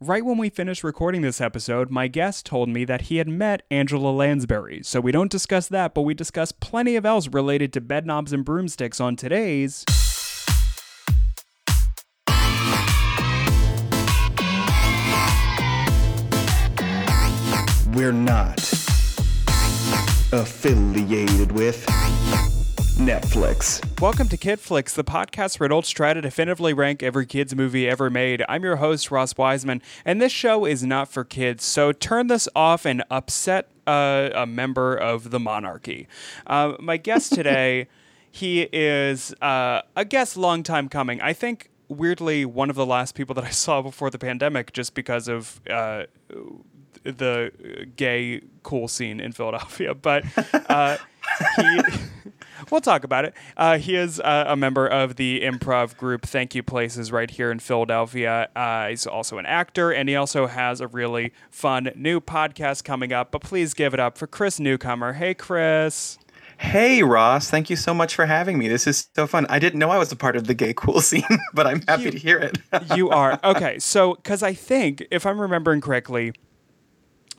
Right when we finished recording this episode, my guest told me that he had met Angela Lansbury. So we don't discuss that, but we discuss plenty of else related to bedknobs and broomsticks on today's. We're not affiliated with Netflix. Welcome to Kid Flicks, the podcast where adults try to definitively rank every kid's movie ever made. I'm your host, Ross Wiseman, and this show is not for kids, so turn this off and upset uh, a member of the monarchy. Uh, my guest today, he is uh, a guest long time coming. I think, weirdly, one of the last people that I saw before the pandemic just because of uh, the gay cool scene in Philadelphia. But uh, he. We'll talk about it. Uh, he is uh, a member of the improv group Thank You Places right here in Philadelphia. Uh, he's also an actor, and he also has a really fun new podcast coming up. But please give it up for Chris Newcomer. Hey, Chris. Hey, Ross. Thank you so much for having me. This is so fun. I didn't know I was a part of the gay cool scene, but I'm happy You- to hear it. you are. Okay, so, because I think, if I'm remembering correctly,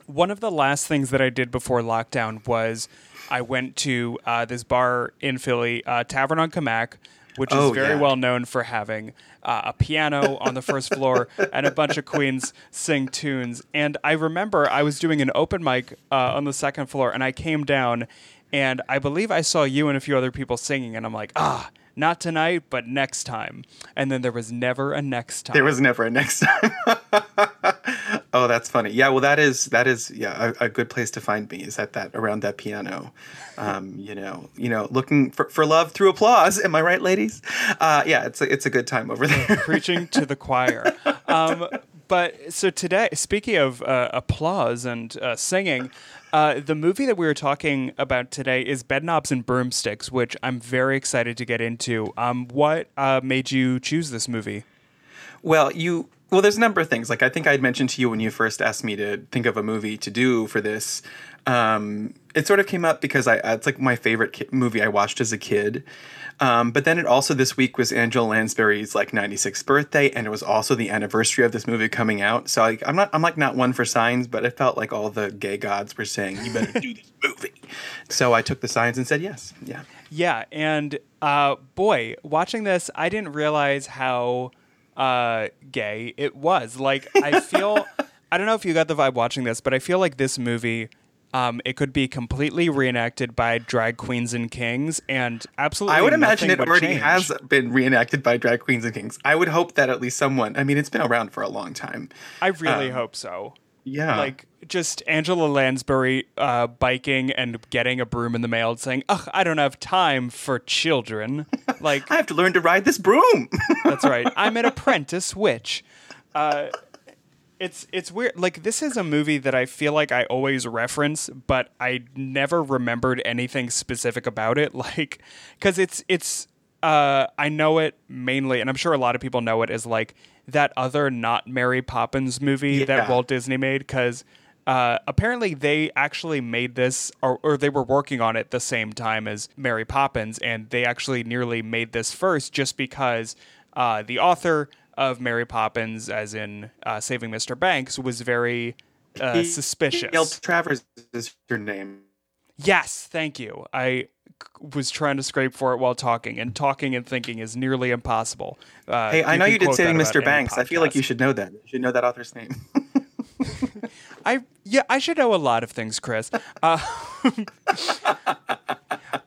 one of the last things that I did before lockdown was I went to uh, this bar in Philly, uh, Tavern on Camac, which is Oh, very yeah. well known for having uh, a piano on the first floor and a bunch of queens sing tunes. And I remember I was doing an open mic uh, on the second floor, and I came down, and I believe I saw you and a few other people singing, and I'm like, ah. Not tonight, but next time. And then there was never a next time. there was never a next time. oh, that's funny. Yeah, well, that is that is yeah a, a good place to find me is at that around that piano. Um, you know, you know, looking for, for love through applause. Am I right, ladies? Uh, yeah, it's a, it's a good time over there. preaching to the choir. Um, but so today, speaking of uh, applause and uh, singing, uh, the movie that we were talking about today is Bedknobs and Broomsticks, which I'm very excited to get into. Um, what uh, made you choose this movie? Well, you well, there's a number of things. Like I think I'd mentioned to you when you first asked me to think of a movie to do for this. Um, it sort of came up because I it's like my favorite ki- movie I watched as a kid. Um, but then it also this week was Angela Lansbury's like 96th birthday, and it was also the anniversary of this movie coming out. So like, I'm not I'm like not one for signs, but it felt like all the gay gods were saying you better do this movie. So I took the signs and said yes. Yeah. Yeah, and uh, boy, watching this, I didn't realize how uh, gay it was. Like, I feel, I don't know if you got the vibe watching this, but I feel like this movie, um, it could be completely reenacted by drag queens and kings, and absolutely. I would imagine it would already change. has been reenacted by drag queens and kings. I would hope that at least someone. I mean, it's been around for a long time. I really um, hope so. Yeah. Like just Angela Lansbury uh, biking and getting a broom in the mail and saying, "Ugh, I don't have time for children." Like I have to learn to ride this broom. That's right. I'm an apprentice witch. Uh, it's it's weird. Like this is a movie that I feel like I always reference, but I never remembered anything specific about it. Like because it's it's uh, I know it mainly, and I'm sure a lot of people know it as like that other not Mary Poppins movie that Walt Disney made because. Uh, apparently, they actually made this, or, or they were working on it the same time as Mary Poppins, and they actually nearly made this first just because uh, the author of Mary Poppins, as in uh, Saving Mr. Banks, was very uh, suspicious. P.L. Travers is your name. Yes, thank you. I was trying to scrape for it while talking, and talking and thinking is nearly impossible. Uh, Hey, I know you did Saving Mr. Banks. I feel like you should know that. You should know that author's name. I yeah, I should know a lot of things, Chris. Uh,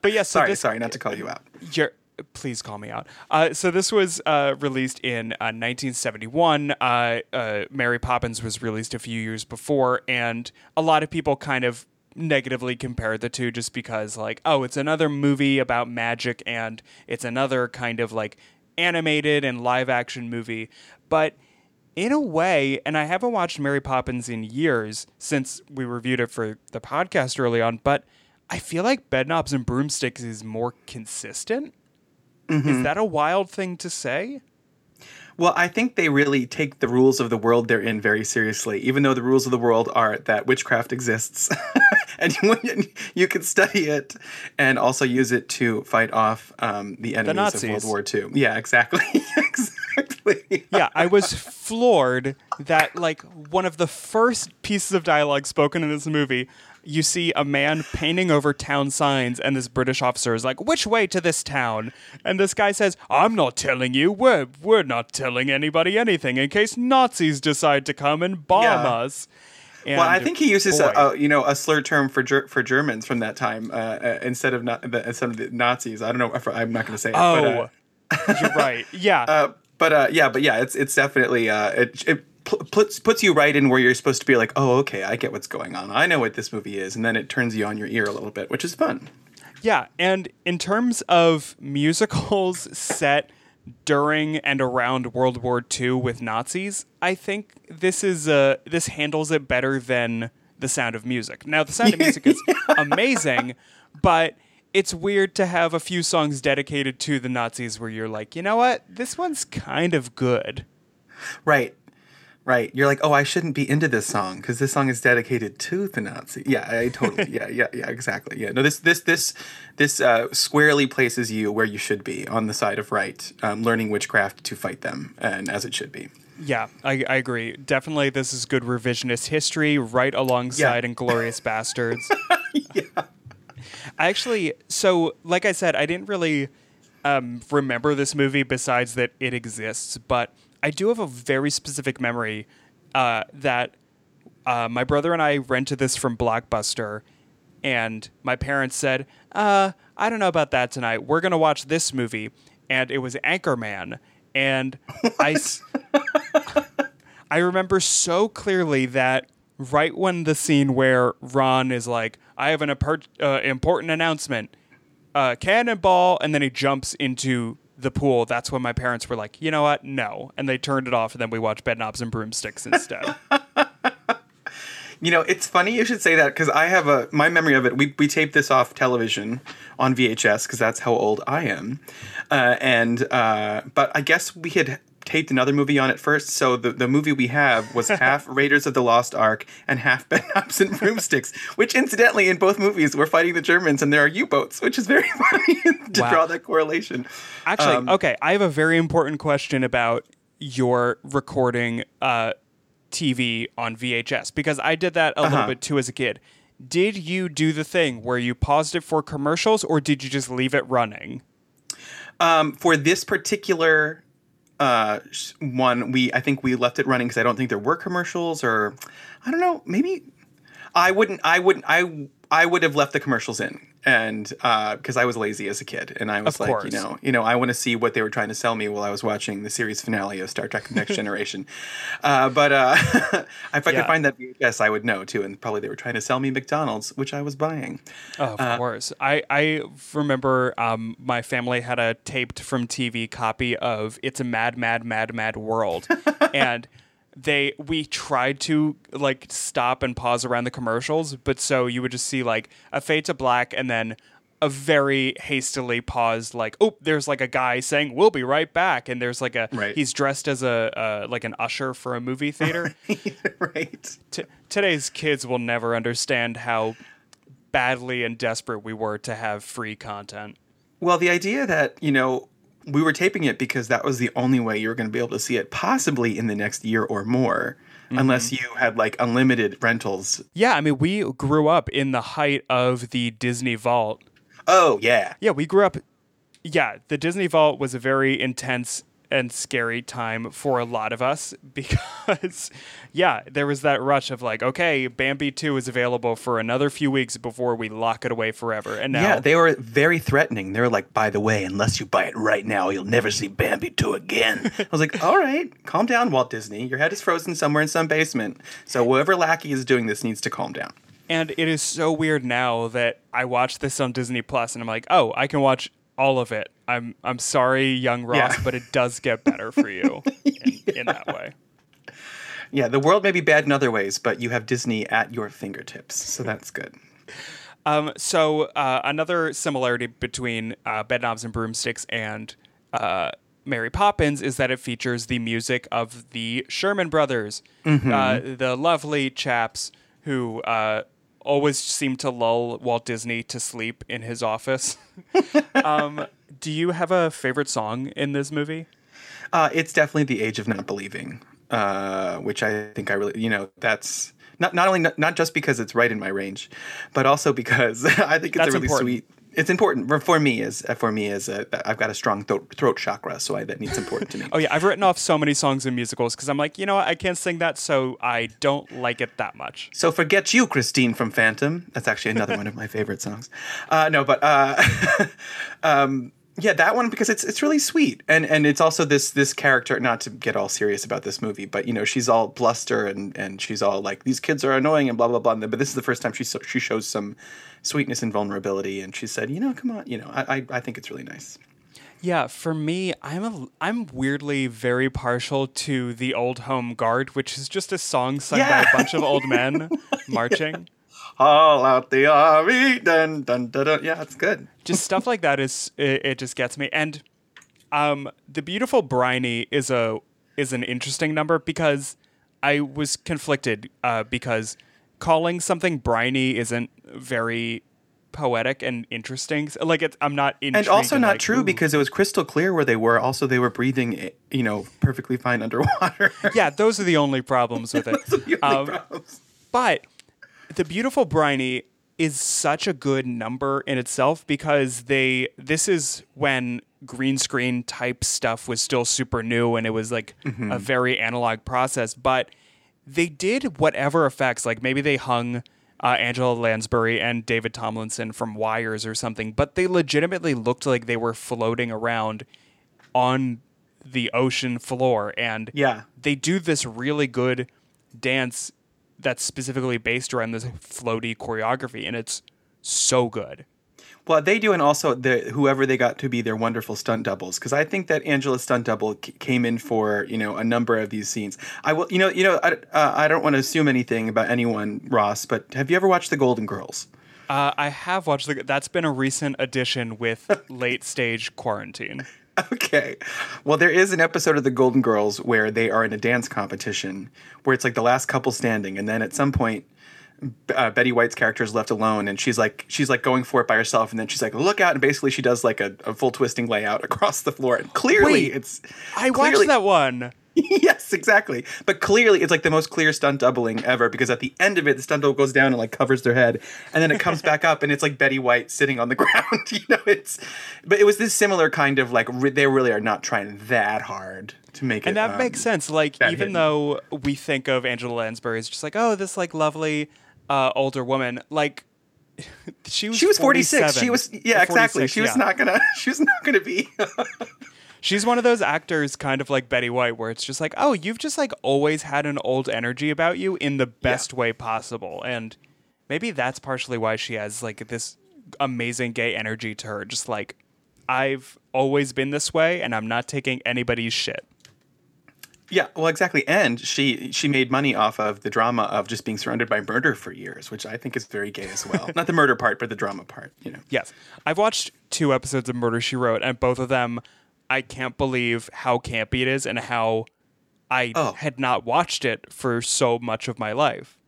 but yeah, so sorry, this, sorry, not to call you out. You're, please call me out. Uh, so this was uh, released in uh, 1971. Uh, uh, Mary Poppins was released a few years before, and a lot of people kind of negatively compare the two just because, like, oh, it's another movie about magic, and it's another kind of like animated and live action movie, but in a way, and I haven't watched Mary Poppins in years since we reviewed it for the podcast early on, but I feel like Bedknobs and Broomsticks is more consistent. Is mm-hmm. that a wild thing to say? Well, I think they really take the rules of the world they're in very seriously, even though the rules of the world are that witchcraft exists. and you, you can study it and also use it to fight off um, the enemies of Nazis. World War II. Yeah, exactly. exactly. yeah, I was floored that like one of the first pieces of dialogue spoken in this movie, you see a man painting over town signs, and this British officer is like, "Which way to this town?" And this guy says, "I'm not telling you. We're we're not telling anybody anything in case Nazis decide to come and bomb Yeah. us." And Well, I think he uses a, a you know a slur term for ger- for Germans from that time uh, uh, instead of not the, instead of the Nazis. I don't know. I'm not going to say it. oh, But, uh, you're right. Yeah, uh, but uh, yeah, but yeah, it's it's definitely uh, it, it puts puts you right in where you're supposed to be like, oh, okay, I get what's going on. I know what this movie is, and then it turns you on your ear a little bit, which is fun. Yeah, and in terms of musicals set during and around World War II with Nazis, I think this is uh this handles it better than The Sound of Music. Now, The Sound of Music is amazing, but it's weird to have a few songs dedicated to the Nazis where you're like, you know what, this one's kind of good. Right. Right. You're like, oh, I shouldn't be into this song because this song is dedicated to the Nazi. Yeah, I totally. yeah, yeah, yeah, exactly. Yeah. No, this, this, this, this uh, squarely places you where you should be on the side of right, um, learning witchcraft to fight them, and as it should be. Yeah, I, I agree. Definitely, this is good revisionist history, right alongside Yeah. Inglourious Basterds. I actually, so like I said, I didn't really um, remember this movie besides that it exists, but I do have a very specific memory uh, that uh, my brother and I rented this from Blockbuster, and my parents said, uh, I don't know about that tonight. We're going to watch this movie. And it was Anchorman. And I, I remember so clearly that right when the scene where Ron is like, I have an uh, important announcement, uh, cannonball, and then he jumps into the pool, that's when my parents were like, you know what? No. And they turned it off, and then we watched Bed Knobs and Broomsticks instead. You know, it's funny you should say that because I have a my memory of it. We we taped this off television on VHS because that's how old I am, uh, and uh, but I guess we had taped another movie on it first. So the the movie we have was half Raiders of the Lost Ark and half Bed Knobs and Broomsticks, which incidentally in both movies we're fighting the Germans and there are U-boats, which is very funny to Wow. draw that correlation. Actually, Um, okay, I have a very important question about your recording uh, TV on VHS because I did that a little Uh-huh. bit too as a kid. Did you do the thing where you paused it for commercials or did you just leave it running? Um, for this particular uh, one, we I think we left it running because I don't think there were commercials, or I don't know. Maybe I wouldn't. I wouldn't. I I would have left the commercials in, and because I was lazy as a kid, and I was Of like, course. you know, you know, I want to see what they were trying to sell me while I was watching the series finale of Star Trek: Next Generation. Uh, but uh, if I Yeah. could find that VHS, I would know too, and probably they were trying to sell me McDonald's, which I was buying. Oh, of Uh, course. I, I remember um, my family had a taped from TV copy of It's a Mad, Mad, Mad, Mad World. and they we tried to like stop and pause around the commercials, but so you would just see like a fade to black and then a very hastily paused like oh there's like a guy saying we'll be right back and there's like a Right. he's dressed as a uh, like an usher for a movie theater right. t- today's kids will never understand how badly and desperate we were to have free content. Well, the idea that, you know, we were taping it because that was the only way you were going to be able to see it, possibly in the next year or more, mm-hmm. unless you had like unlimited rentals. Yeah, I mean, we grew up in the height of the Disney Vault. Oh, yeah. Yeah, we grew up. Yeah, the Disney Vault was a very intense and scary time for a lot of us because, yeah, there was that rush of like, okay, Bambi 2 is available for another few weeks before we lock it away forever. And now, Yeah, they were very threatening. They were like, by the way, unless you buy it right now, you'll never see Bambi 2 again. I was like, all right, calm down, Walt Disney. Your head is frozen somewhere in some basement. So whoever lackey is doing this needs to calm down. And it is so weird now that I watch this on Disney Plus and I'm like, oh, I can watch all of it. I'm I'm sorry, young Ross, Yeah. but it does get better for you in, in that way. Yeah, the world may be bad in other ways, but you have Disney at your fingertips. So that's good. Um, so uh, another similarity between uh, Bedknobs and Broomsticks and uh, Mary Poppins is that it features the music of the Sherman Brothers, uh, the lovely chaps who uh, always seem to lull Walt Disney to sleep in his office. um, do you have a favorite song in this movie? Uh, it's definitely the age of not believing, uh, which I think I really, you know, that's not not only not, not just because it's right in my range, but also because I think it's That's a really important. sweet. It's important for, for me as for me as a, I've got a strong throat, throat chakra, so I, that needs important to me. Oh yeah, I've written off so many songs and musicals because I'm like, you know what, I can't sing that, so I don't like it that much. So forget you, Christine from Phantom. That's actually another one of my favorite songs. Uh, no, but uh, um, yeah, that one because it's it's really sweet, and and it's also this this character. Not to get all serious about this movie, but you know she's all bluster and and she's all like these kids are annoying and blah blah blah. But this is the first time she so, she shows some sweetness and vulnerability, and she said, you know, come on, you know, I I, I think it's really nice. Yeah, for me, I'm a I'm weirdly very partial to the Old Home Guard, which is just a song sung by a bunch of old men marching. All out the army, dun dun dun. dun. Yeah, it's good. just stuff like that is it, it just gets me and um the beautiful briny is a is an interesting number because i was conflicted uh because calling something briny isn't very poetic and interesting like it's i'm not and also not like, true ooh. because it was crystal clear where they were. Also, they were breathing, you know, perfectly fine underwater. yeah those are the only problems with it Um, problems. But the beautiful briny is such a good number in itself because they this is when green screen type stuff was still super new and it was like a very analog process but they did whatever effects like maybe they hung uh, Angela Lansbury and David Tomlinson from wires or something but they legitimately looked like they were floating around on the ocean floor and Yeah. they do this really good dance that's specifically based around this floaty choreography and it's so good Well, they do, and also the whoever they got to be their wonderful stunt doubles, because I think that Angela's stunt double c- came in for you know a number of these scenes. I will, you know, you know, I, uh, I don't want to assume anything about anyone, Ross, but have you ever watched The Golden Girls? uh, i have watched the, that's been a recent addition with late stage quarantine Okay. Well, there is an episode of The Golden Girls where they are in a dance competition where it's like the last couple standing, and then at some point, uh, Betty White's character is left alone, and she's like she's like going for it by herself, and then she's like, "Look out!" And basically, she does like a, a full twisting layout across the floor, and clearly, Wait, it's i clearly- watched that one yes, exactly. But clearly, it's like the most clear stunt doubling ever because at the end of it, the stunt double goes down and like covers their head, and then it comes back up, and it's like Betty White sitting on the ground. you know, it's. But it was this similar kind of like re- they really are not trying that hard to make it. and that um, makes sense like even hidden. though we think of angela lansbury as just like oh this like lovely uh, older woman like she was She was forty six. She was yeah, exactly. She was yeah. not gonna. She was not gonna be. She's one of those actors, kind of like Betty White, where it's just like, oh, you've just like always had an old energy about you in the best way possible, and maybe that's partially why she has like this amazing gay energy to her. Just like, I've always been this way, and I'm not taking anybody's shit. yeah, well, exactly. And she she made money off of the drama of just being surrounded by murder for years, which I think is very gay as well. not the murder part, but the drama part. You know. Yes, I've watched two episodes of Murder She Wrote, and both of them, I can't believe how campy it is and how I Oh. had not watched it for so much of my life.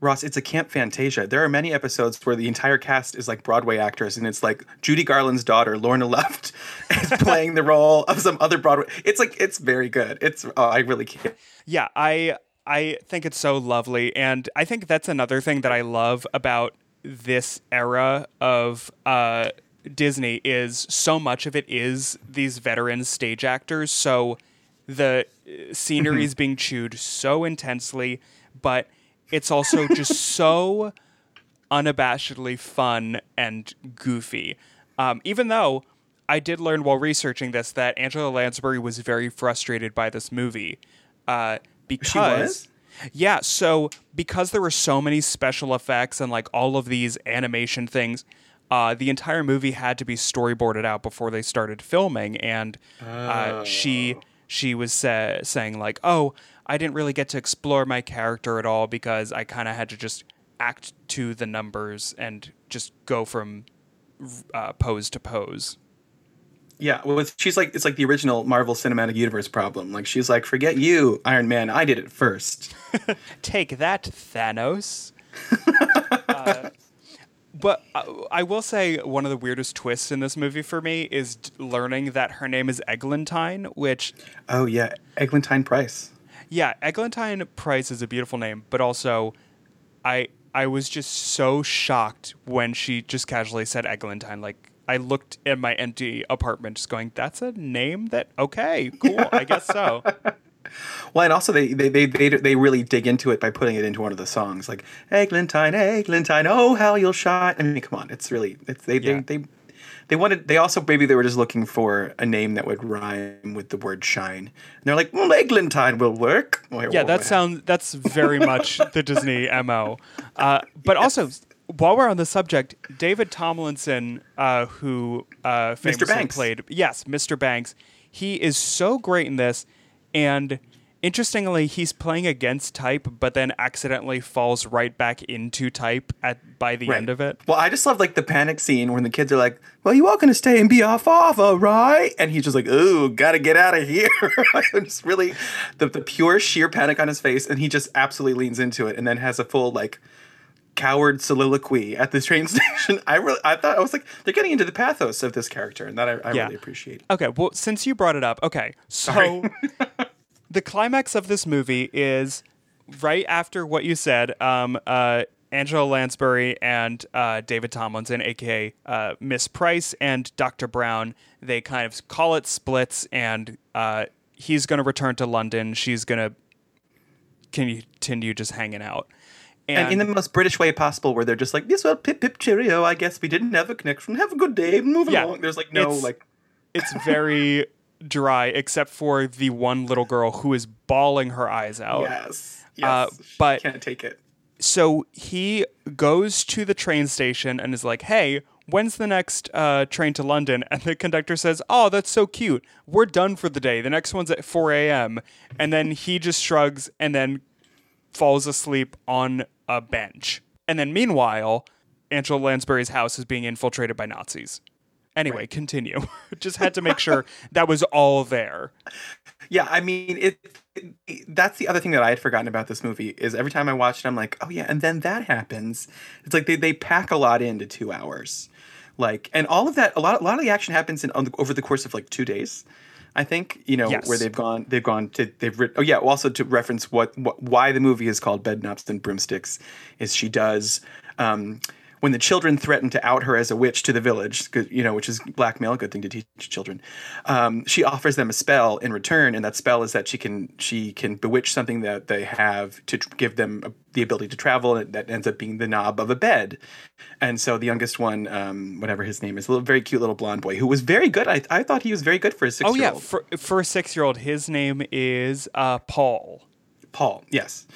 Ross, it's a camp fantasia. There are many episodes where the entire cast is like Broadway actors, and it's like Judy Garland's daughter, Lorna Luft, is playing the role of some other Broadway. It's like it's very good. It's oh, I really can't. Yeah, I I think it's so lovely, and I think that's another thing that I love about this era of uh, Disney is so much of it is these veteran stage actors. So the uh, scenery is being chewed so intensely, but it's also just so unabashedly fun and goofy. Um, even though I did learn while researching this that Angela Lansbury was very frustrated by this movie uh, because. was? Yeah, so because there were so many special effects and like all of these animation things, uh, the entire movie had to be storyboarded out before they started filming, and uh, she she was sa- saying like, "Oh, I didn't really get to explore my character at all because I kind of had to just act to the numbers and just go from uh, pose to pose." Yeah, well, it's, she's like it's like the original Marvel Cinematic Universe problem. Like she's like, forget you, Iron Man. I did it first. Take that, Thanos. Uh, But uh, I will say one of the weirdest twists in this movie for me is d- learning that her name is Eglantine, which Oh yeah, Eglantine Price. yeah, Eglantine Price is a beautiful name, but also I I was just so shocked when she just casually said Eglantine. Like I looked in my empty apartment just going, That's a name that okay, cool, I guess so. Well, and also they, they they they they really dig into it by putting it into one of the songs, like Eglantine, Eglantine, oh how you'll shine. I mean, come on, it's really it's they Yeah. they, they they wanted they also maybe they were just looking for a name that would rhyme with the word shine. And they're like, well, Eglantine will work. Or- Yeah, that sounds that's very much the Disney mo. Uh, but also, while we're on the subject, David Tomlinson, uh, who uh, famously Banks. played yes, Mr. Banks, he is so great in this, and interestingly, he's playing against type, but then accidentally falls right back into type at by the Right. end of it. Well, I just love like the panic scene when the kids are like, "Well, you all to stay and be our father, right?" And he's just like, "Ooh, gotta get out of here." it's really the the pure sheer panic on his face, and he just absolutely leans into it, and then has a full like coward soliloquy at this train station. I really, I thought I was like, they're getting into the pathos of this character, and that I, I Yeah. really appreciate. Okay, well, since you brought it up, okay, so the climax of this movie is right after what you said. Um, uh, Angela Lansbury and uh, David Tomlinson, aka uh, Miss Price and Dr. Brown, they kind of call it splits, and uh, he's going to return to London. She's going to continue just hanging out. And in the most British way possible, where they're just like, "Yes, well, pip pip cheerio. I guess we didn't have a connection. Have a good day. Move Yeah. along." There's like no It's- like it's very dry, except for the one little girl who is bawling her eyes out. yes, yes. Uh, but- can't take it. so he goes to the train station and is like, "Hey, when's the next uh, train to London?" And the conductor says, "Oh, that's so cute. We're done for the day. The next one's at 4 a.m." And then he just shrugs and then falls asleep on a bench. And then meanwhile, Angela Lansbury's house is being infiltrated by Nazis. Anyway, continue. just had to make sure that was all there. Yeah, I mean, it, it- That's the other thing that I had forgotten about this movie is every time I watch it, I'm like, oh yeah, and then that happens. It's like they, they pack a lot into two hours, like, and all of that. A lot a lot of the action happens in on the, over the course of like two days. I think you know Yes. where they've gone. They've gone to they've written. Oh yeah, also to reference what, what why the movie is called Bedknobs and Broomsticks is she does. Um, when the children threaten to out her as a witch to the village, you know, which is blackmail, a good thing to teach children, um, she offers them a spell in return, and that spell is that she can she can bewitch something that they have to tr- give them a, the ability to travel, and that ends up being the knob of a bed. And so the youngest one, um, whatever his name is, a little very cute little blonde boy who was very good. I, I thought he was very good for a six Oh yeah, for for a six year old, his name is uh, Paul. Paul, yes.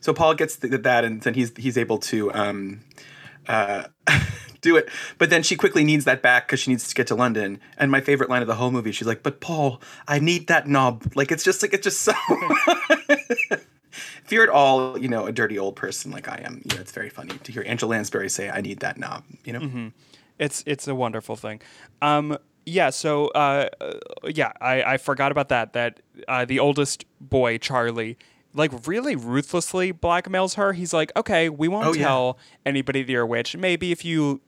So Paul gets th- that, and then he's he's able to um, uh, do it. But then she quickly needs that back because she needs to get to London. And my favorite line of the whole movie, she's like, "But Paul, I need that knob." Like it's just like it's just so. if you're at all, you know, a dirty old person like I am, you know, it's very funny to hear Angela Lansbury say, "I need that knob." You know. It's it's a wonderful thing. Um, yeah. So uh, uh, yeah, I, I forgot about that. That uh, the oldest boy Charlie, like really ruthlessly blackmails her. He's like, okay, we won't Oh, yeah. tell anybody that you're a witch. Maybe if you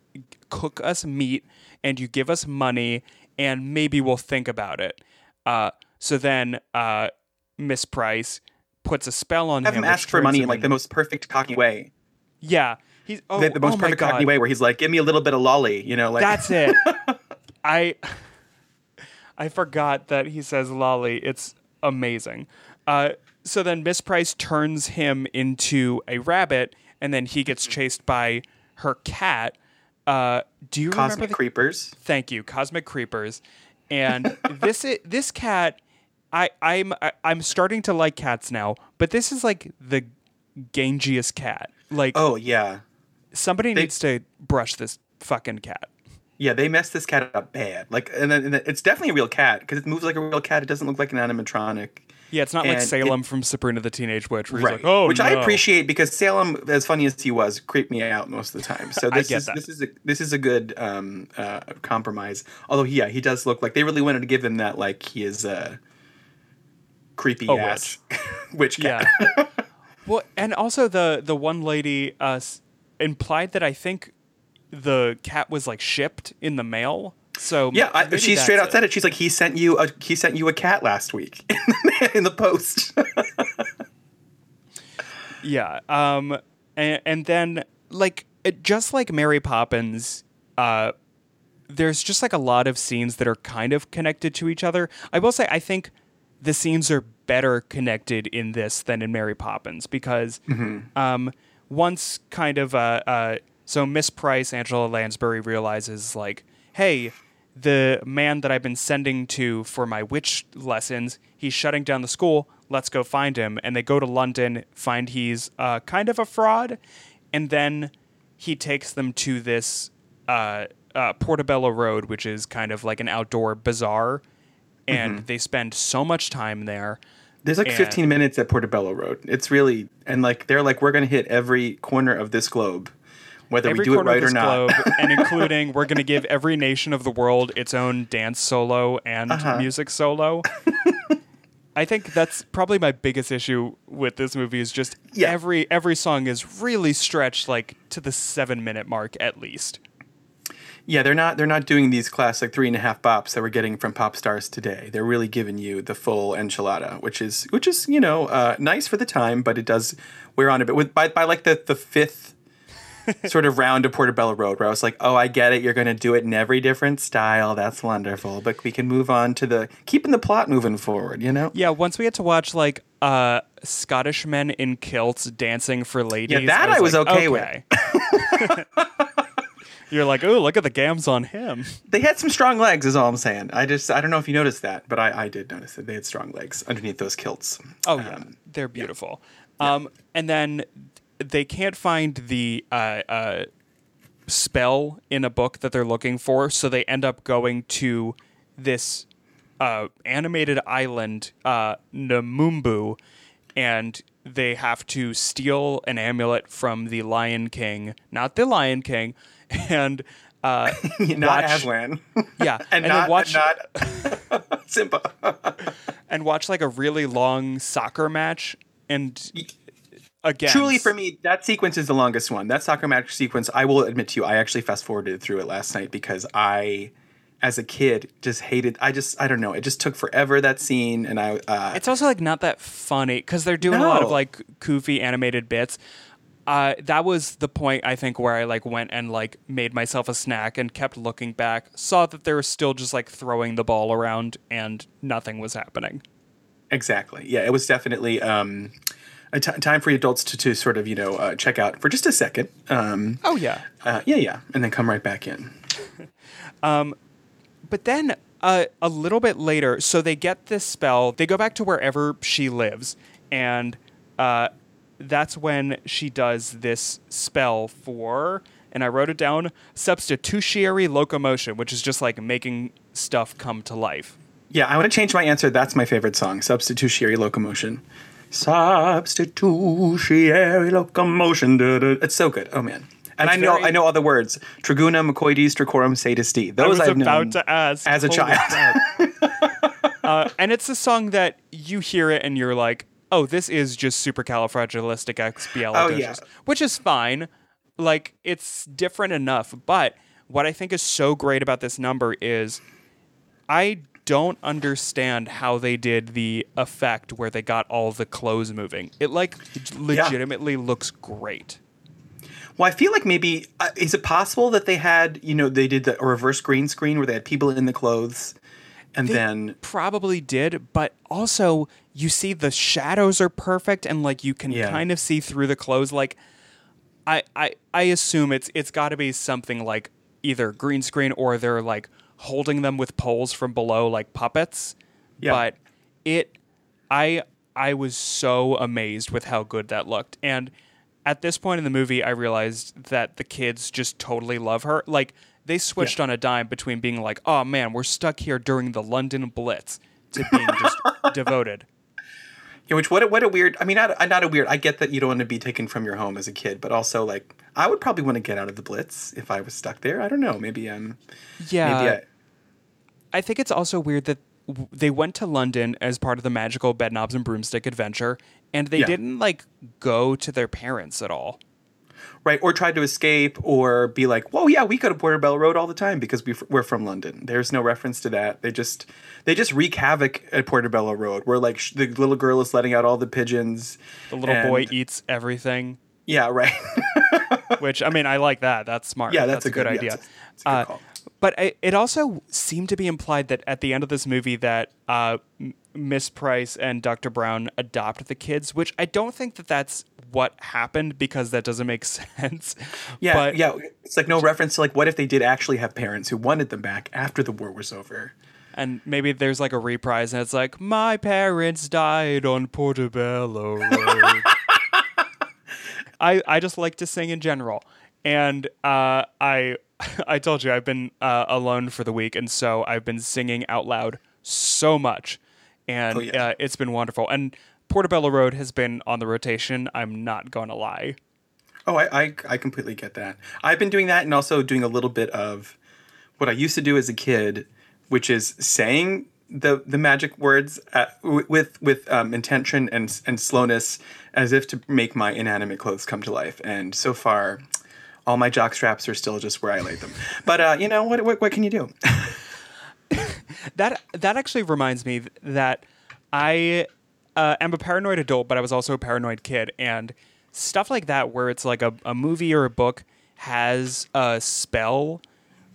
cook us meat and you give us money, and maybe we'll think about it. Uh, so then uh, Miss Price puts a spell on Have him. him ask for money in like the most perfect cocky way. yeah. He's oh, the, the most oh perfect cocky way where he's like, "Give me a little bit of lolly," you know, like That's it. I I forgot that he says lolly. It's amazing. Uh, so then Miss Price turns him into a rabbit, and then he gets chased by her cat. Uh, do you remember the creepers. Thank you, Cosmic Creepers. And this i- this cat, I I'm I, I'm starting to like cats now, but this is like the gangiest cat. Like Oh yeah. somebody needs to brush this fucking cat. Yeah, they messed this cat up bad. Like, and then, and then it's definitely a real cat because it moves like a real cat. It doesn't look like an animatronic. Yeah, it's not like And it- Salem from Sabrina the Teenage Witch, where he's Right. like, "Oh Which I appreciate because Salem, as funny as he was, creeped me out most of the time. So this is that. this is a this is a good um, uh, compromise. Although, yeah, he does look like they really wanted to give him that like he is a creepy A ass witch cat. Yeah. well, and also the the one lady uh, implied that I think the cat was like shipped in the mail. So Yeah, I, she straight out it. said it. She's like, he sent you a he sent you a cat last week in the post. Yeah. Um. And, and then like it, just like Mary Poppins, uh, there's just like a lot of scenes that are kind of connected to each other. I will say I think the scenes are better connected in this than in Mary Poppins because um, once kind of uh, uh, so Miss Price, Angela Lansbury realizes like, hey, the man that I've been sending to for my witch lessons, he's shutting down the school. Let's go find him. And they go to London, find he's uh, kind of a fraud, and then he takes them to this uh, uh, Portobello Road, which is kind of like an outdoor bazaar, and they spend so much time there. There's like And- 15 minutes at Portobello Road. It's really and like they're like we're gonna hit every corner of this globe, whether every we do it right of or not. globe, and including we're going to give every nation of the world its own dance solo and Uh-huh. music solo. I think that's probably my biggest issue with this movie is just Yeah. every every song is really stretched like to the seven minute mark at least. Yeah, they're not they're not doing these classic three and a half bops that we're getting from pop stars today. They're really giving you the full enchilada, which is which is you know uh, nice for the time, but it does wear on a bit. With by by like the the fifth sort of round of Portobello Road, where I was like, oh, I get it. You're going to do it in every different style. That's wonderful. But we can move on to the keeping the plot moving forward. You know. Yeah, once we get to watch like uh Scottish men in kilts dancing for ladies. Yeah, that I was like, okay with. You're like, oh, look at the gams on him. They had some strong legs, is all I'm saying. I just I don't know if you noticed that, but I, I did notice that they had strong legs underneath those kilts. Oh yeah, they're beautiful. Um, and then they can't find the uh, uh, spell in a book that they're looking for, so they end up going to this uh, animated island, uh, Naboombu, and they have to steal an amulet from the Lion King, not the Lion King, and uh, not watch- Aslan. yeah, and, then not, watch and not Simba. and watch like a really long soccer match, and again, Truly, for me, that sequence is the longest one. That soccer match sequence, I will admit to you, I actually fast forwarded through it last night because I, as a kid, just hated. I just, I don't know, it just took forever that scene, and I. Uh, It's also like not that funny because they're doing a lot of like goofy animated bits. Uh, that was the point I think where I like went and like made myself a snack and kept looking back, saw that they were still just like throwing the ball around and nothing was happening. Exactly. Yeah, it was definitely um, a t- time for adults to, to sort of you know uh, check out for just a second. Um, Oh yeah, uh, yeah, yeah, and then come right back in. but then uh, a little bit later, so they get this spell. They go back to wherever she lives, and uh, that's when she does this spell for. And I wrote it down: substitutionary locomotion, which is just like making stuff come to life. Yeah, I want to change my answer. That's my favorite song, Substitutionary Locomotion. Substitutionary Locomotion. It's so good. Oh man. And It's I know very- I know all the words. Treguna, Mekoides, Trecorum, Satis Dee. I Those was I've about known to ask as a child. uh, and it's a song that you hear it and you're like, "Oh, this is just supercalifragilisticexpialidocious," Oh, yeah. which is fine. Like it's different enough. But what I think is so great about this number is, I don't understand how they did the effect where they got all the clothes moving. It like legitimately looks great. Well, I feel like maybe uh, is it possible that they had, you know, they did the a reverse green screen where they had people in the clothes and then probably did, but also you see the shadows are perfect and like you can Yeah. kind of see through the clothes. Like I I I assume it's it's got to be something like either green screen or they're like holding them with poles from below like puppets. Yeah. But it I I was so amazed with how good that looked. And at this point in the movie I realized that the kids just totally love her. Like they switched on a dime between being like, "Oh man, we're stuck here during the London Blitz," to being just devoted. Yeah, which what a, what a weird. I mean, not not a weird. I get that you don't want to be taken from your home as a kid, but also like I would probably want to get out of the Blitz if I was stuck there. I don't know. Maybe um Yeah. maybe I, I think it's also weird that w- they went to London as part of the magical Bedknobs and broomstick adventure, and they Yeah. didn't like go to their parents at all. Right or tried to escape or be like whoa yeah we go to portobello road all the time because we, we're from london there's no reference to that they just they just wreak havoc at portobello road where like sh- the little girl is letting out all the pigeons The little boy eats everything, yeah right which I mean, I like that. That's smart. yeah that's, a good, yeah, idea. it's a- a good Uh. But it, it also seemed to be implied that at the end of this movie that uh, Miss Price and Dr. Brown adopt the kids, which I don't think that that's what happened because that doesn't make sense. yeah but, yeah it's like no reference to like what if they did actually have parents who wanted them back after the war was over And maybe there's like a reprise and it's like, my parents died on Portobello Road. I, I just like to sing in general. And uh, I I told you I've been uh, alone for the week, and so I've been singing out loud so much, and Oh, yeah. uh, it's been wonderful. And Portobello Road has been on the rotation. I'm not going to lie. Oh, I, I I completely get that. I've been doing that and also doing a little bit of what I used to do as a kid, which is saying the the magic words uh, w- with with um, intention and and slowness, as if to make my inanimate clothes come to life. And so far, all my jock straps are still just where I laid them. But uh, you know what, what? What can you do? That that actually reminds me that I uh, am a paranoid adult, but I was also a paranoid kid, and stuff like that, where it's like a, a movie or a book has a spell.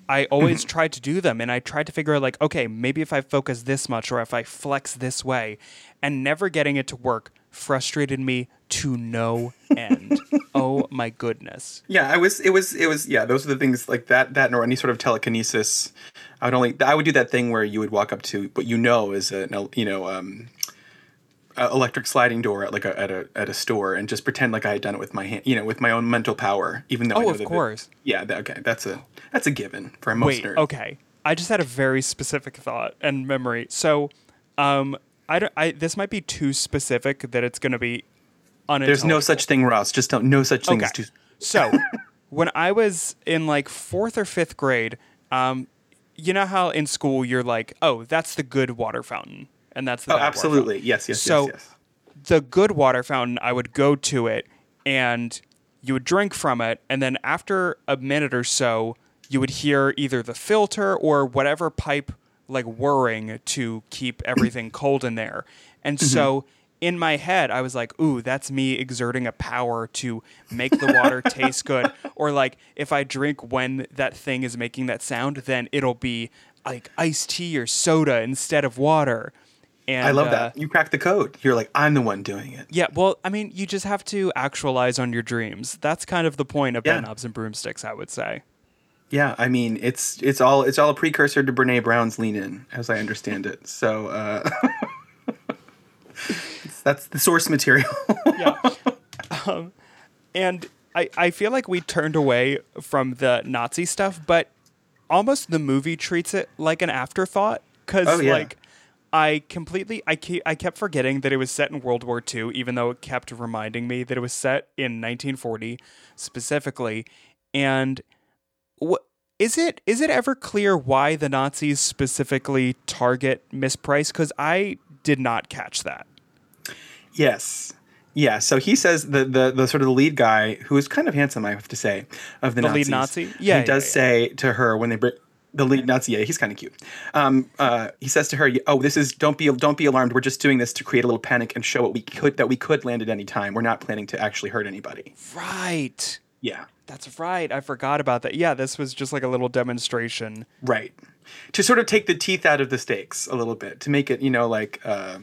I always tried to do them, and I tried to figure out like, okay, maybe if I focus this much or if I flex this way, and never getting it to work frustrated me to no end. oh my goodness. Yeah, I was. It was. It was. Yeah, those are the things like that. That or any sort of telekinesis. I would only. I would do that thing where you would walk up to what you know is a you know um, a electric sliding door at like a at a at a store and just pretend like I had done it with my hand. You know, with my own mental power, even though. I Oh, know of that course. yeah. That, okay. That's a that's a given for most Wait, nerds. okay. I just had a very specific thought and memory. So, um, I don't. I this might be too specific that it's going to be. There's no such thing, Ross. Just don't. No such thing Okay. as too. so, when I was in like fourth or fifth grade, um, you know how in school you're like, oh, that's the good water fountain, and that's the Oh, absolutely. Yes. Yes. So- yes. Yes. the good water fountain, I would go to it and you would drink from it. And then after a minute or so, you would hear either the filter or whatever pipe like whirring to keep everything cold in there. And so in my head, I was like, ooh, that's me exerting a power to make the water taste good. Or like if I drink when that thing is making that sound, then it'll be like iced tea or soda instead of water. And I love uh, that. You cracked the code. You're like, I'm the one doing it. yeah, well, I mean, you just have to actualize on your dreams. That's kind of the point of Yeah. Knobs and Broomsticks, I would say. Yeah, I mean it's it's all it's all a precursor to Brene Brown's Lean In, as I understand it. So uh, that's the source material. Yeah. um, and I, I feel like we turned away from the Nazi stuff, but almost the movie treats it like an afterthought. Because, Oh, yeah. like, I completely, I, ke- I kept forgetting that it was set in World War II, even though it kept reminding me that it was set in 1940 specifically. And what is it? Is it ever clear why the Nazis specifically target Miss Price? Because I did not catch that. Yes, yeah. So he says the, the the sort of the lead guy, who is kind of handsome, I have to say, of the, The Nazis. lead Nazi? Yeah, he yeah, does yeah. say to her when they bring the lead Nazi. Yeah, he's kind of cute. Um, uh, he says to her, "Oh, this is don't be don't be alarmed. We're just doing this to create a little panic and show what we could that we could land at any time. We're not planning to actually hurt anybody." Right. Yeah. That's right. I forgot about that. Yeah, this was just like a little demonstration. Right. To sort of take the teeth out of the stakes a little bit, to make it, you know, like, uh,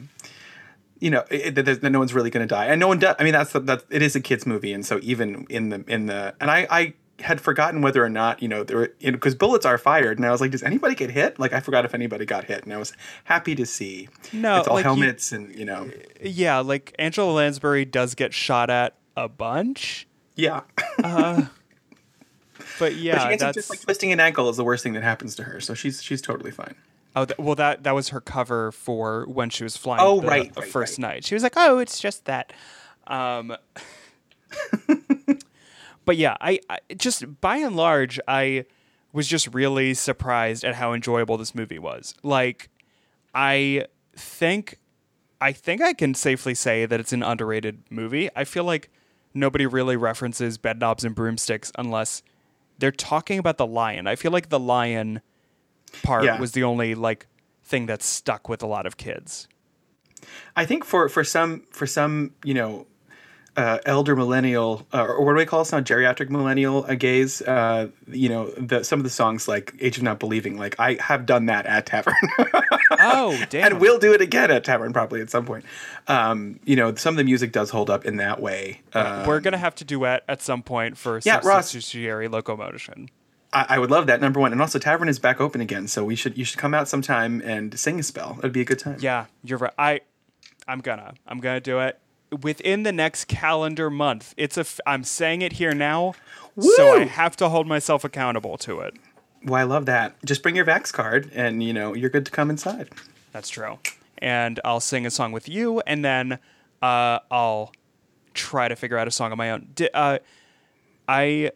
you know, it, it, no one's really going to die, and no one does. I mean, that's the, that it is a kids movie, and so even in the in the and I I had forgotten whether or not you know there because bullets are fired, and I was like, does anybody get hit? Like I forgot if anybody got hit, and I was happy to see. No, it's all like, you- helmets, and you know, uh, Yeah, like Angela Lansbury does get shot at a bunch. yeah. Uh, but yeah, but she ends up that's just like twisting an ankle is the worst thing that happens to her, so she's she's totally fine. Oh th- well that that was her cover for when she was flying Oh, the right, right, first right. night. She was like, "Oh, it's just that." Um But yeah, I, I just by and large I was just really surprised at how enjoyable this movie was. Like I think I think I can safely say that it's an underrated movie. I feel like nobody really references bed knobs and broomsticks unless they're talking about the lion. I feel like the lion part Yeah. was the only like thing that stuck with a lot of kids. I think for for some for some you know uh, elder millennial uh, or what do we call this now geriatric millennial uh, gays uh, you know the some of the songs like Age of Not Believing like I have done that at tavern Oh, damn. and we'll do it again at tavern probably at some point. Um, you know some of the music does hold up in that way. Uh, We're gonna have to duet at some point for Yeah, Ross. locomotion. I, I would love that number one and also tavern is back open again so we should you should come out sometime and sing a spell. It'd be a good time. Yeah, you're right. I, I'm gonna, I'm gonna do it within the next calendar month. It's a, f- I'm saying it here now, so I have to hold myself accountable to it. Well, I love that. Just bring your Vax card and you know you're good to come inside. That's true. And I'll sing a song with you, and then uh, I'll try to figure out a song on my own. Di- uh, I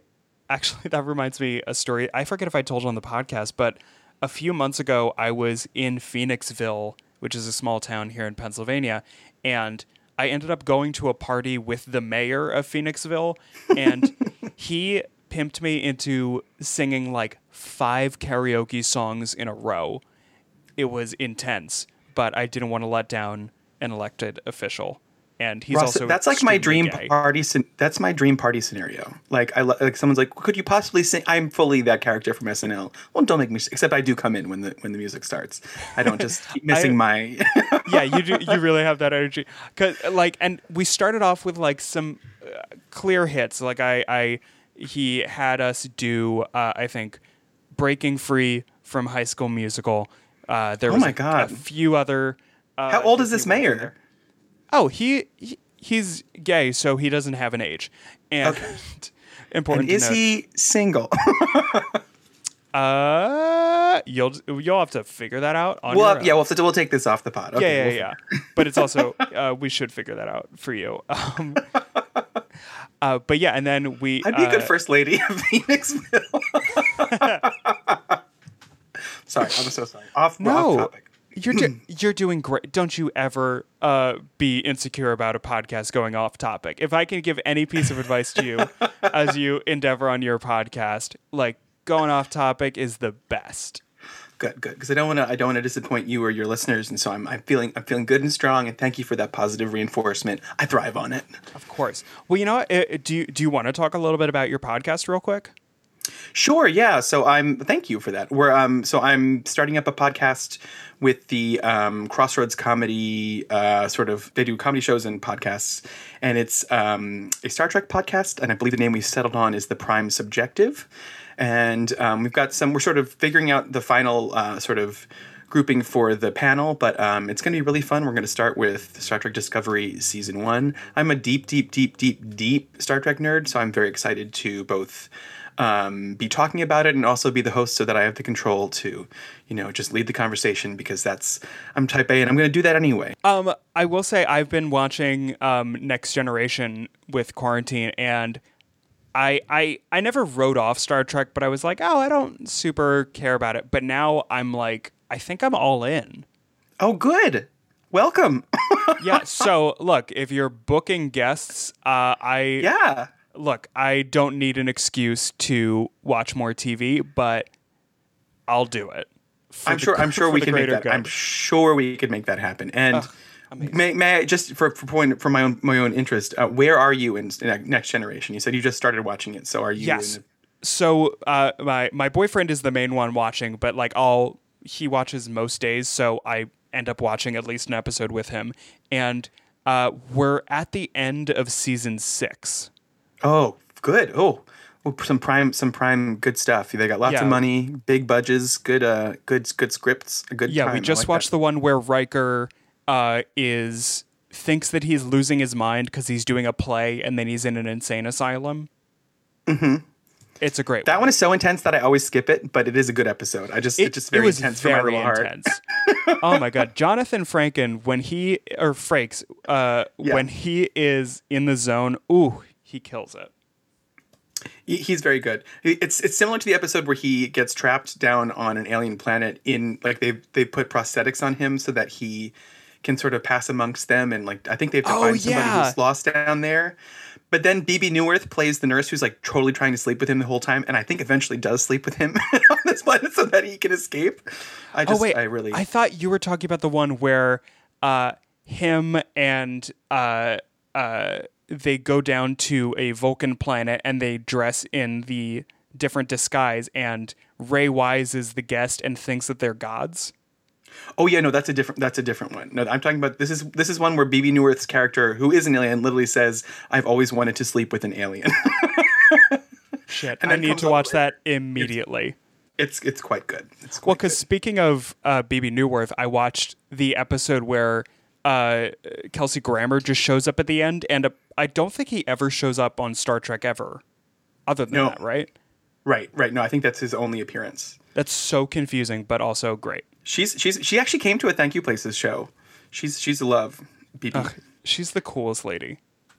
actually that reminds me a story. I forget if I told you on the podcast, but a few months ago I was in Phoenixville, which is a small town here in Pennsylvania, and I ended up going to a party with the mayor of Phoenixville, and he pimped me into singing like five karaoke songs in a row. It was intense, but I didn't want to let down an elected official. And he's Ross, also that's like my dream gay. party. That's my dream party scenario. Like I like someone's like, could you possibly sing? I'm fully that character from SNL. Well, don't make me. Except I do come in when the when the music starts. I don't just keep missing my. yeah, you do. You really have that energy. Cause like, and we started off with like some uh, clear hits. Like I, I, he had us do. Uh, I think, "Breaking Free" from High School Musical. Uh, there was my a, God. a few other. Uh, How old is this mayor? Oh, he, he he's gay, so he doesn't have an age. And important And is note, he single? Uh, you'll you'll have to figure that out on well, your own. yeah, we'll, to- we'll take this off the pod. Okay, yeah, we'll yeah, yeah. but it's also uh, we should figure that out for you. Um, uh, but yeah, and then we. I'd be a good uh, first lady of Phoenixville. sorry, I'm so sorry. Off, off No, topic. You're do- you're doing great. Don't you ever uh, be insecure about a podcast going off topic. If I can give any piece of advice to you as you endeavor on your podcast, like going off topic is the best. Good, good. Because I don't want to. I don't want to disappoint you or your listeners, and so I'm. I'm feeling. I'm feeling good and strong. And thank you for that positive reinforcement. I thrive on it. Of course. Well, you know what? Do you do you want to talk a little bit about your podcast real quick? Sure, yeah. So I'm thank you for that. We're um so I'm starting up a podcast with the um, Crossroads Comedy uh, sort of they do comedy shows and podcasts, and it's um, a Star Trek podcast, and I believe the name we settled on is the Prime Subjective, and um, we've got some. We're sort of figuring out the final uh, sort of grouping for the panel, but um, it's going to be really fun. We're going to start with Star Trek Discovery season one. I'm a deep, deep, deep, deep, deep Star Trek nerd, so I'm very excited to both um, be talking about it and also be the host so that I have the control to, you know, just lead the conversation because that's I'm type A and I'm going to do that anyway. Um, I will say I've been watching um, Next Generation with quarantine, and I I I never wrote off Star Trek, but I was like, oh, I don't super care about it. But now I'm like, I think I'm all in. Oh, good. Welcome. Yeah. so look, if you're booking guests, uh, I yeah. Look, I don't need an excuse to watch more TV, but I'll do it. I'm sure. gr- I'm sure we can make that. good. I'm sure we could make that happen. And may, may I just for, for point for my own my own interest, uh, where are you in, in Next Generation? You said you just started watching it. So are you? Yes. In So uh, my my boyfriend is the main one watching, but like all he watches most days, so I end up watching at least an episode with him, and uh, we're at the end of season six. Oh, good. Oh. Some prime, some prime, good stuff. They got lots Yeah. of money, big budgets, good, uh, good, good scripts, a good. Yeah, we just like watched that. the one where Riker uh, is thinks that he's losing his mind because he's doing a play, and then he's in an insane asylum. Mm-hmm. It's a great. That one is so intense that I always skip it, but it is a good episode. I just, it's just very was intense for my very little heart. oh my god, Jonathan Franken when he or Frakes uh, Yeah. when he is in the zone, ooh, he kills it. He's very good. It's it's similar to the episode where he gets trapped down on an alien planet in like they they put prosthetics on him so that he can sort of pass amongst them and like I think they have to Oh, find somebody yeah. who's lost down there. But then Bebe Neuwirth plays the nurse who's like totally trying to sleep with him the whole time, and I think eventually does sleep with him on this planet so that he can escape. I just, oh wait, I really, I thought you were talking about the one where uh, him and uh, uh, they go down to a Vulcan planet and they dress in the different disguise, and Ray Wise is the guest and thinks that they're gods. Oh yeah, no, that's a different. That's a different one. No, I'm talking about this is this is one where Bebe Neuwirth's character, who is an alien, literally says, "I've always wanted to sleep with an alien." Shit, And I need to watch that immediately. it's it's quite good. It's quite Well, because speaking of uh, Bebe Neuwirth, I watched the episode where uh, Kelsey Grammer just shows up at the end, and uh, I don't think he ever shows up on Star Trek ever, other than No. that, right? right, right. No, I think that's his only appearance. That's so confusing, but also great. She's she's she actually came to a Thank You Places show. She's she's a love. Bebe. She's the coolest lady.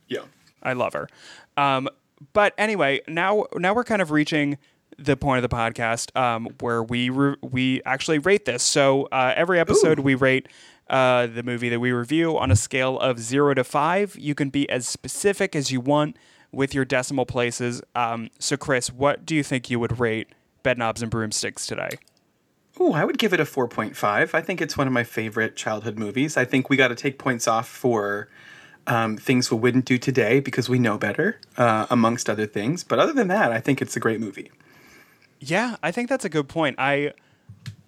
Yeah. I love her. Um, but anyway, now now we're kind of reaching the point of the podcast um, where we re- we actually rate this. So uh, every episode we rate uh, the movie that we review on a scale of zero to five. You can be as specific as you want with your decimal places. Um, so Chris, what do you think you would rate Bedknobs and Broomsticks today? Oh, I would give it a 4.5. I think it's one of my favorite childhood movies. I think we got to take points off for um, things we wouldn't do today because we know better, uh, amongst other things. But other than that, I think it's a great movie. Yeah, I think that's a good point. I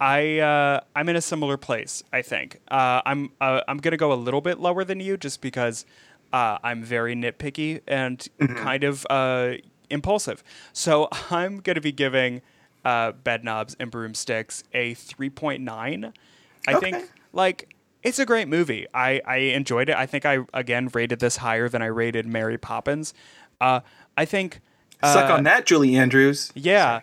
I uh, I'm in a similar place. I think uh, I'm uh, I'm gonna go a little bit lower than you just because uh, I'm very nitpicky and kind of uh, impulsive. So I'm gonna be giving uh, Bedknobs and Broomsticks a 3.9. I Okay. think like it's a great movie. I I enjoyed it. I think I again rated this higher than I rated Mary Poppins. Uh, I think. Suck on that, Julie Andrews. Yeah.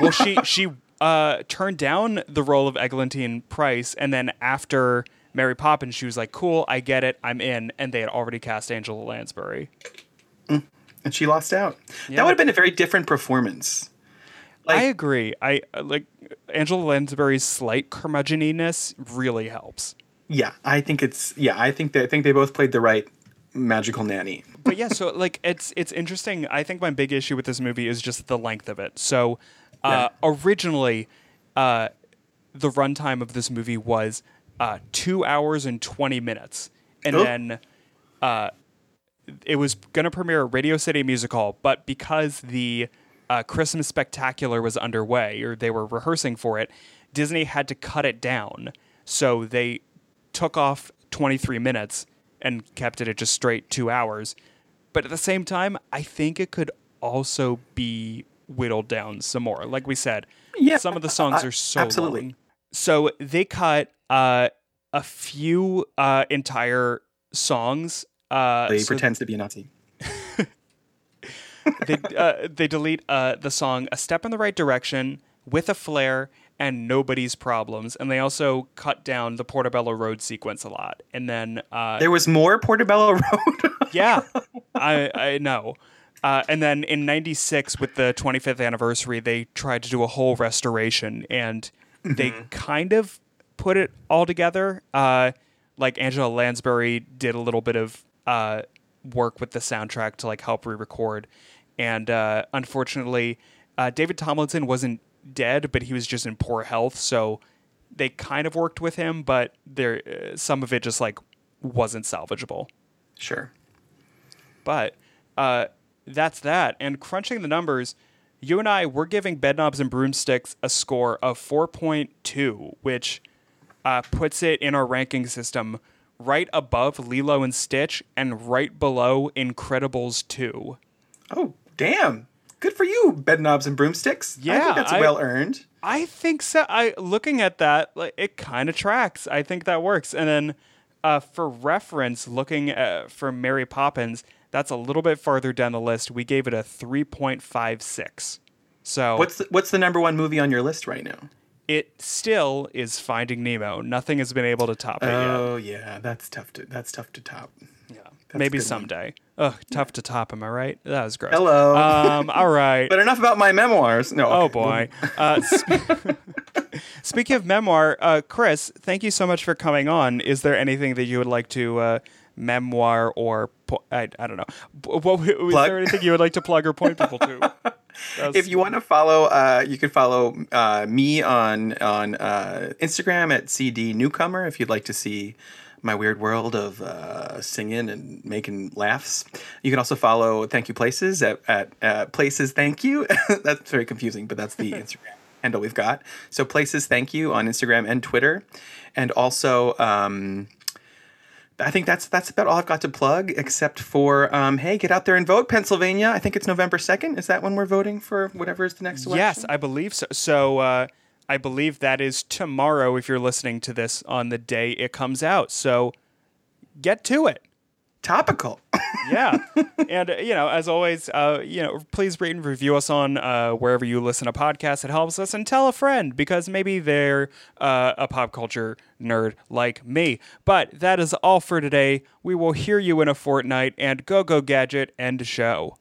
Well, she she uh, turned down the role of Eglantine Price, and then after Mary Poppins, she was like, "Cool, I get it, I'm in." And they had already cast Angela Lansbury. And she lost out. Yeah. That would have been a very different performance. Like- I agree. I uh, like Angela Lansbury's slight curmudgeoniness really helps. Yeah, I think it's yeah. I think they I think they both played the right magical nanny. but yeah, so like it's it's interesting. I think my big issue with this movie is just the length of it. So uh, originally, uh, the runtime of this movie was uh, two hours and twenty minutes, and Oh. then uh, it was going to premiere at Radio City Music Hall, but because the uh, Christmas Spectacular was underway, or they were rehearsing for it, Disney had to cut it down. So they took off 23 minutes and kept it at just straight two hours. But at the same time, I think it could also be whittled down some more. Like we said, Yeah, some of the songs are so absolutely. long. So they cut uh, a few uh, entire songs. Uh, They so pretends to be a Nazi. they uh, they delete uh, the song "A Step in the Right Direction" with a flair and nobody's problems, and they also cut down the Portobello Road sequence a lot. And then uh, There was more Portobello Road. yeah, I I know. Uh, and then in '96, with the 25th anniversary, they tried to do a whole restoration, and they kind of put it all together. Uh, like Angela Lansbury did a little bit of uh, work with the soundtrack to like help re-record, and uh, unfortunately, uh, David Tomlinson wasn't dead, but he was just in poor health, so they kind of worked with him, but there uh, some of it just like wasn't salvageable. sure. But uh, that's that. And crunching the numbers, you and I, were giving Bedknobs and Broomsticks a score of 4.2, which uh, puts it in our ranking system right above Lilo and Stitch and right below Incredibles 2. Oh, damn. Good for you, Bedknobs and Broomsticks. I Yeah, think that's I- well earned. I think so. I looking at that, like it kind of tracks. I think that works. And then uh, for reference, looking at, for Mary Poppins, that's a little bit farther down the list. We gave it a three point five six. So What's the, what's the number one movie on your list right now? it still is Finding Nemo. Nothing has been able to top it Oh yeah, that's tough to that's tough to top. Yeah. that's Maybe good one. someday. Ugh, tough to top. Am I right? That was gross. Hello. Um. All right. But enough about my memoirs. No. Oh okay. boy. Uh, sp- speaking of memoir, uh, Chris, thank you so much for coming on. Is there anything that you would like to uh, memoir or po- I, I don't know. What, is there anything you would like to plug or point people to? If you want to follow, uh, you can follow uh, me on on uh, Instagram at CD Newcomer. If you'd like to see my weird world of uh, singing and making laughs, you can also follow Thank You Places at, at uh, Places Thank You. that's very confusing, but that's the Instagram handle we've got. So Places Thank You on Instagram and Twitter, and also. Um, I think that's that's about all I've got to plug, except for um, hey, get out there and vote, Pennsylvania. I think it's November second. Is that when we're voting for whatever is the next election? yes, I believe so. So uh, I believe that is tomorrow. If you're listening to this on the day it comes out, so get to it. Topical. yeah. And you know as always uh, you know please rate and review us on uh, wherever you listen to podcasts. It helps us and tell a friend because maybe they're uh, a pop culture nerd like me. But that is all for today. We will hear you in a fortnight and go go gadget end show